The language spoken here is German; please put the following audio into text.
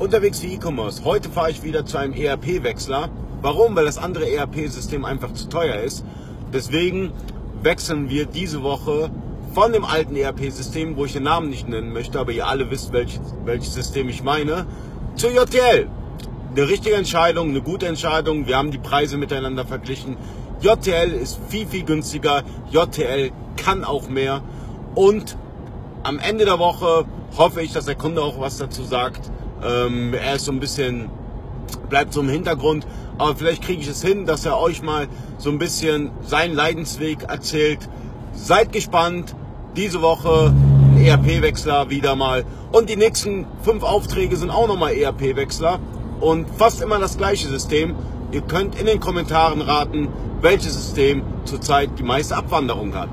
Unterwegs wie E-Commerce. Heute fahre ich wieder zu einem ERP-Wechsler. Warum? Weil das andere ERP-System einfach zu teuer ist. Deswegen wechseln wir diese Woche von dem alten ERP-System, wo ich den Namen nicht nennen möchte, aber ihr alle wisst, welches, welches System ich meine, zu JTL. Eine richtige Entscheidung, eine gute Entscheidung. Wir haben die Preise miteinander verglichen. JTL ist viel, viel günstiger. JTL kann auch mehr. Und am Ende der Woche hoffe ich, dass der Kunde auch was dazu sagt. Ähm, er ist so ein bisschen, bleibt so im Hintergrund, aber vielleicht kriege ich es hin, dass er euch mal so ein bisschen seinen Leidensweg erzählt. Seid gespannt. Diese Woche ERP-Wechsler wieder mal. Und die nächsten fünf Aufträge sind auch nochmal ERP-Wechsler. Und fast immer das gleiche System. Ihr könnt in den Kommentaren raten, welches System zurzeit die meiste Abwanderung hat.